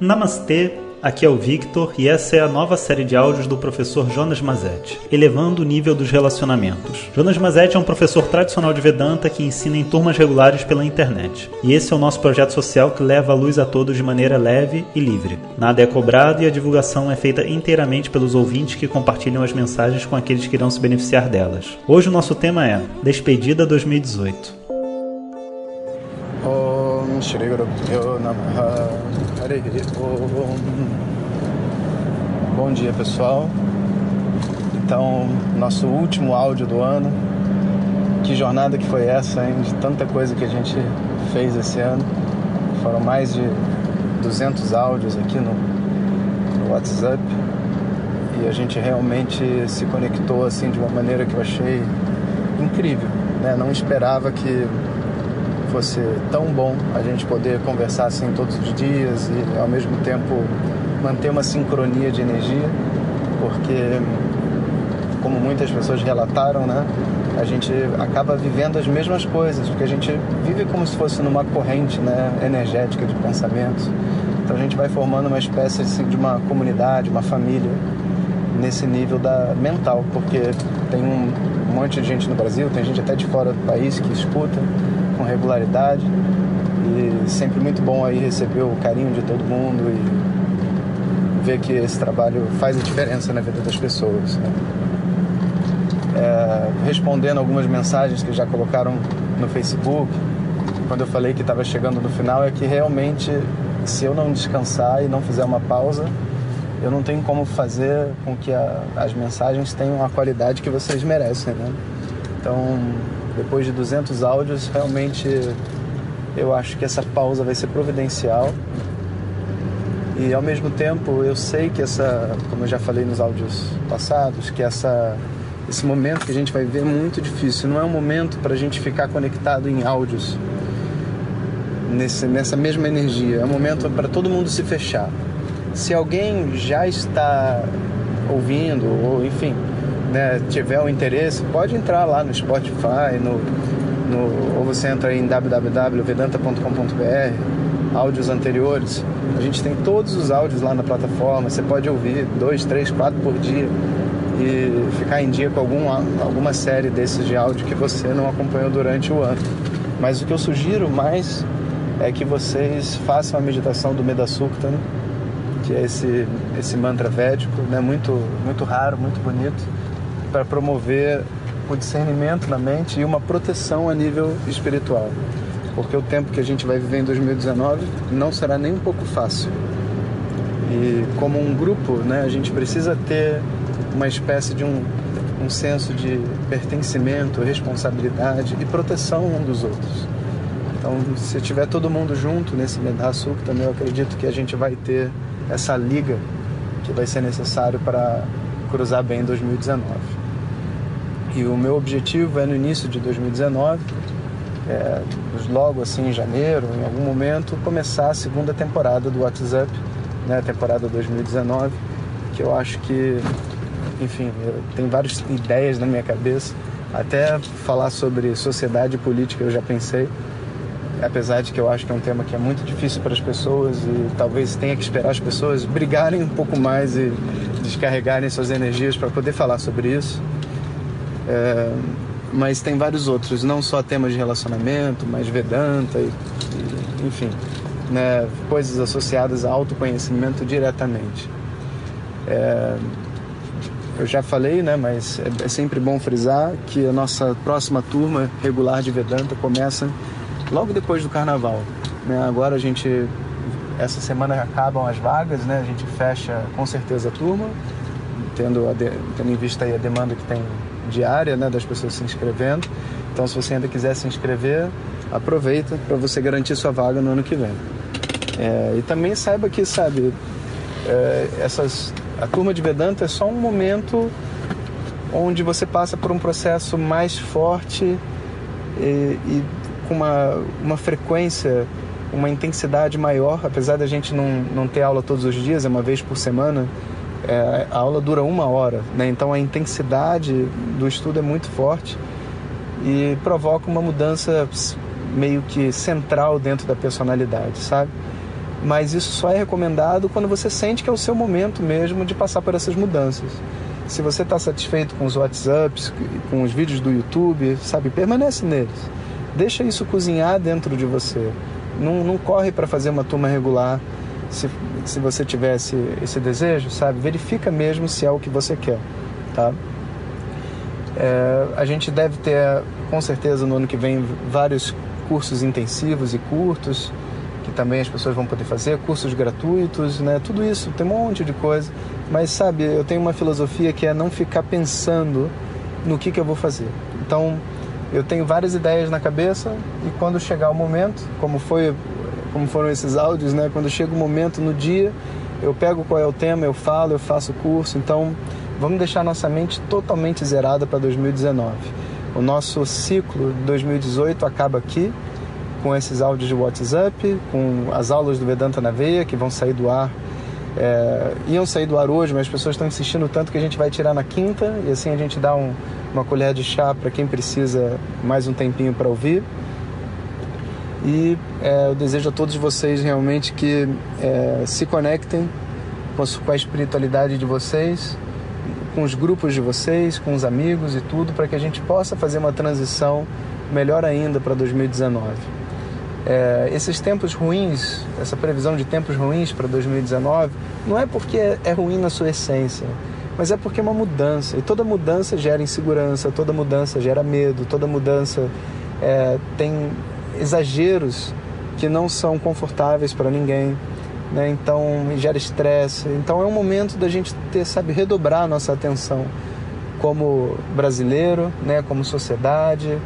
Namastê, aqui é o Victor e essa é a nova série de áudios do professor Jonas Mazetti, elevando o nível dos relacionamentos. Jonas Mazetti é um professor tradicional de Vedanta que ensina em turmas regulares pela internet. E esse é o nosso projeto social que leva a luz a todos de maneira leve e livre. Nada é cobrado e a divulgação é feita inteiramente pelos ouvintes que compartilham as mensagens com aqueles que irão se beneficiar delas. Hoje o nosso tema é Despedida 2018. Guru Pyo Namaha Hare Om Bom dia pessoal. Então, nosso último áudio do ano. Que jornada que foi essa, hein? De tanta coisa que a gente fez esse ano. Foram mais de 200 áudios aqui no, no WhatsApp. E a gente realmente se conectou assim de uma maneira que eu achei incrível né? Não esperava que fosse tão bom a gente poder conversar assim todos os dias e ao mesmo tempo manter uma sincronia de energia, porque como muitas pessoas relataram, né, a gente acaba vivendo as mesmas coisas, porque a gente vive como se fosse numa corrente, né, energética de pensamentos. Então a gente vai formando uma espécie assim, de uma comunidade, uma família nesse nível da mental, porque tem um monte de gente no Brasil, tem gente até de fora do país que escuta com regularidade e sempre muito bom aí receber o carinho de todo mundo e ver que esse trabalho faz a diferença na vida das pessoas. Né? É, respondendo algumas mensagens que já colocaram no Facebook, quando eu falei que estava chegando no final, é que realmente se eu não descansar e não fizer uma pausa, eu não tenho como fazer com que a, as mensagens tenham a qualidade que vocês merecem, né? Então, depois de 200 áudios, realmente eu acho que essa pausa vai ser providencial. E ao mesmo tempo, eu sei que essa, como eu já falei nos áudios passados, que essa esse momento que a gente vai ver é muito difícil. Não é um momento para a gente ficar conectado em áudios nesse, nessa mesma energia. É um momento para todo mundo se fechar. Se alguém já está ouvindo, ou enfim, né, tiver o interesse, pode entrar lá no Spotify, no, no, ou você entra em www.vedanta.com.br, áudios anteriores. A gente tem todos os áudios lá na plataforma, você pode ouvir dois, três, quatro por dia e ficar em dia com algum, alguma série desses de áudio que você não acompanhou durante o ano. Mas o que eu sugiro mais é que vocês façam a meditação do Medasukta, né? que é esse, esse mantra védico, né? muito, muito raro, muito bonito para promover o discernimento na mente e uma proteção a nível espiritual. Porque o tempo que a gente vai viver em 2019 não será nem um pouco fácil. E como um grupo, né, a gente precisa ter uma espécie de um, um senso de pertencimento, responsabilidade e proteção um dos outros. Então, se tiver todo mundo junto nesse Medhaçuca, também eu acredito que a gente vai ter essa liga que vai ser necessário para cruzar bem 2019. E o meu objetivo é no início de 2019, é, logo assim em janeiro, em algum momento, começar a segunda temporada do WhatsApp, né, temporada 2019, que eu acho que, enfim, tem várias ideias na minha cabeça, até falar sobre sociedade e política eu já pensei, apesar de que eu acho que é um tema que é muito difícil para as pessoas e talvez tenha que esperar as pessoas brigarem um pouco mais e descarregarem suas energias para poder falar sobre isso. É, mas tem vários outros, não só temas de relacionamento, mas Vedanta, e, e, enfim, né, coisas associadas a autoconhecimento diretamente. É, eu já falei, né, mas é, é sempre bom frisar que a nossa próxima turma regular de Vedanta começa logo depois do carnaval. Né? Agora a gente, essa semana acabam as vagas, né? a gente fecha com certeza a turma, tendo, de, tendo em vista a demanda que tem diária né, das pessoas se inscrevendo. Então, se você ainda quiser se inscrever, aproveita para você garantir sua vaga no ano que vem. É, e também saiba que, sabe, é, essas, a turma de Vedanta é só um momento onde você passa por um processo mais forte e, e com uma, uma frequência, uma intensidade maior, apesar da gente não, não ter aula todos os dias, é uma vez por semana, é, a aula dura uma hora, né? então a intensidade do estudo é muito forte e provoca uma mudança meio que central dentro da personalidade, sabe? mas isso só é recomendado quando você sente que é o seu momento mesmo de passar por essas mudanças. Se você está satisfeito com os WhatsApps, com os vídeos do YouTube, sabe, permanece neles. Deixa isso cozinhar dentro de você. Não, não corre para fazer uma turma regular. Se, se você tivesse esse desejo, sabe, verifica mesmo se é o que você quer, tá? É, a gente deve ter, com certeza, no ano que vem, vários cursos intensivos e curtos que também as pessoas vão poder fazer, cursos gratuitos, né? Tudo isso, tem um monte de coisa. Mas sabe, eu tenho uma filosofia que é não ficar pensando no que, que eu vou fazer. Então, eu tenho várias ideias na cabeça e quando chegar o momento, como foi, como foram esses áudios, né? Quando chega o momento no dia, eu pego qual é o tema, eu falo, eu faço o curso. Então, vamos deixar nossa mente totalmente zerada para 2019. O nosso ciclo de 2018 acaba aqui com esses áudios de WhatsApp, com as aulas do Vedanta na Veia, que vão sair do ar. É, iam sair do ar hoje, mas as pessoas estão insistindo tanto que a gente vai tirar na quinta e assim a gente dá um, uma colher de chá para quem precisa mais um tempinho para ouvir. E é, eu desejo a todos vocês realmente que é, se conectem com a, espiritualidade de vocês, com os grupos de vocês, com os amigos e tudo, para que a gente possa fazer uma transição melhor ainda para 2019 é, esses tempos ruins, essa previsão de tempos ruins para 2019, não é porque é, é ruim na sua essência, mas é porque é uma mudança. E toda mudança gera insegurança, toda mudança gera medo, toda mudança é, tem exageros que não são confortáveis para ninguém. Né? Então gera estresse. Então é um momento da gente ter, sabe, redobrar a nossa atenção como brasileiro, né? como sociedade,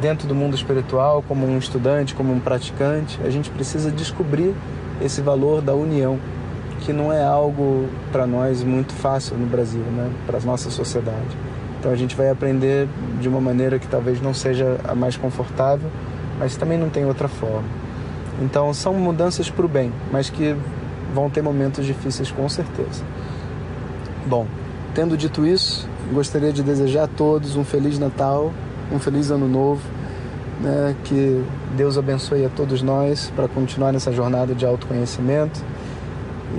dentro do mundo espiritual, como um estudante, como um praticante, a gente precisa descobrir esse valor da união, que não é algo para nós muito fácil no Brasil, né? para a nossa sociedade. Então a gente vai aprender de uma maneira que talvez não seja a mais confortável, mas também não tem outra forma. Então são mudanças para o bem, mas que vão ter momentos difíceis com certeza. Bom, tendo dito isso, gostaria de desejar a todos um feliz Natal um feliz ano novo, né? que Deus abençoe a todos nós para continuar nessa jornada de autoconhecimento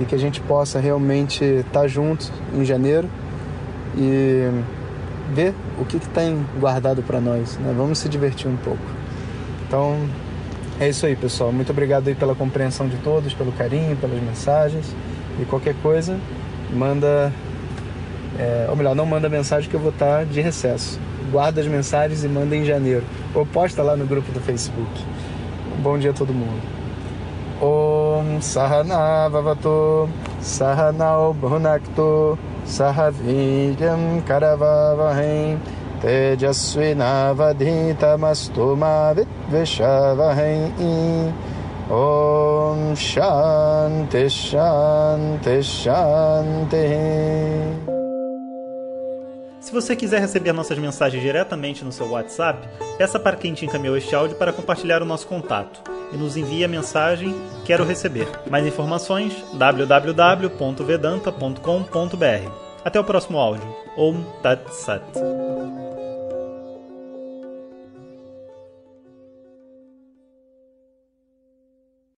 e que a gente possa realmente estar juntos em janeiro e ver o que, que tem guardado para nós. Né? Vamos se divertir um pouco. Então, é isso aí, pessoal. Muito obrigado aí pela compreensão de todos, pelo carinho, pelas mensagens. E qualquer coisa, manda. É, ou melhor, não manda mensagem que eu vou estar de recesso guarda as mensagens e manda em janeiro. Ou posta lá no grupo do Facebook. Bom dia a todo mundo. Om Sahana Vavato Sahanao Bhunakto Sahaviryam Karavavahem Om Shanti Shanti Shanti se você quiser receber nossas mensagens diretamente no seu WhatsApp, peça para quem te encaminhou este áudio para compartilhar o nosso contato e nos envie a mensagem Quero receber. Mais informações www.vedanta.com.br. Até o próximo áudio. Om Tat Sat.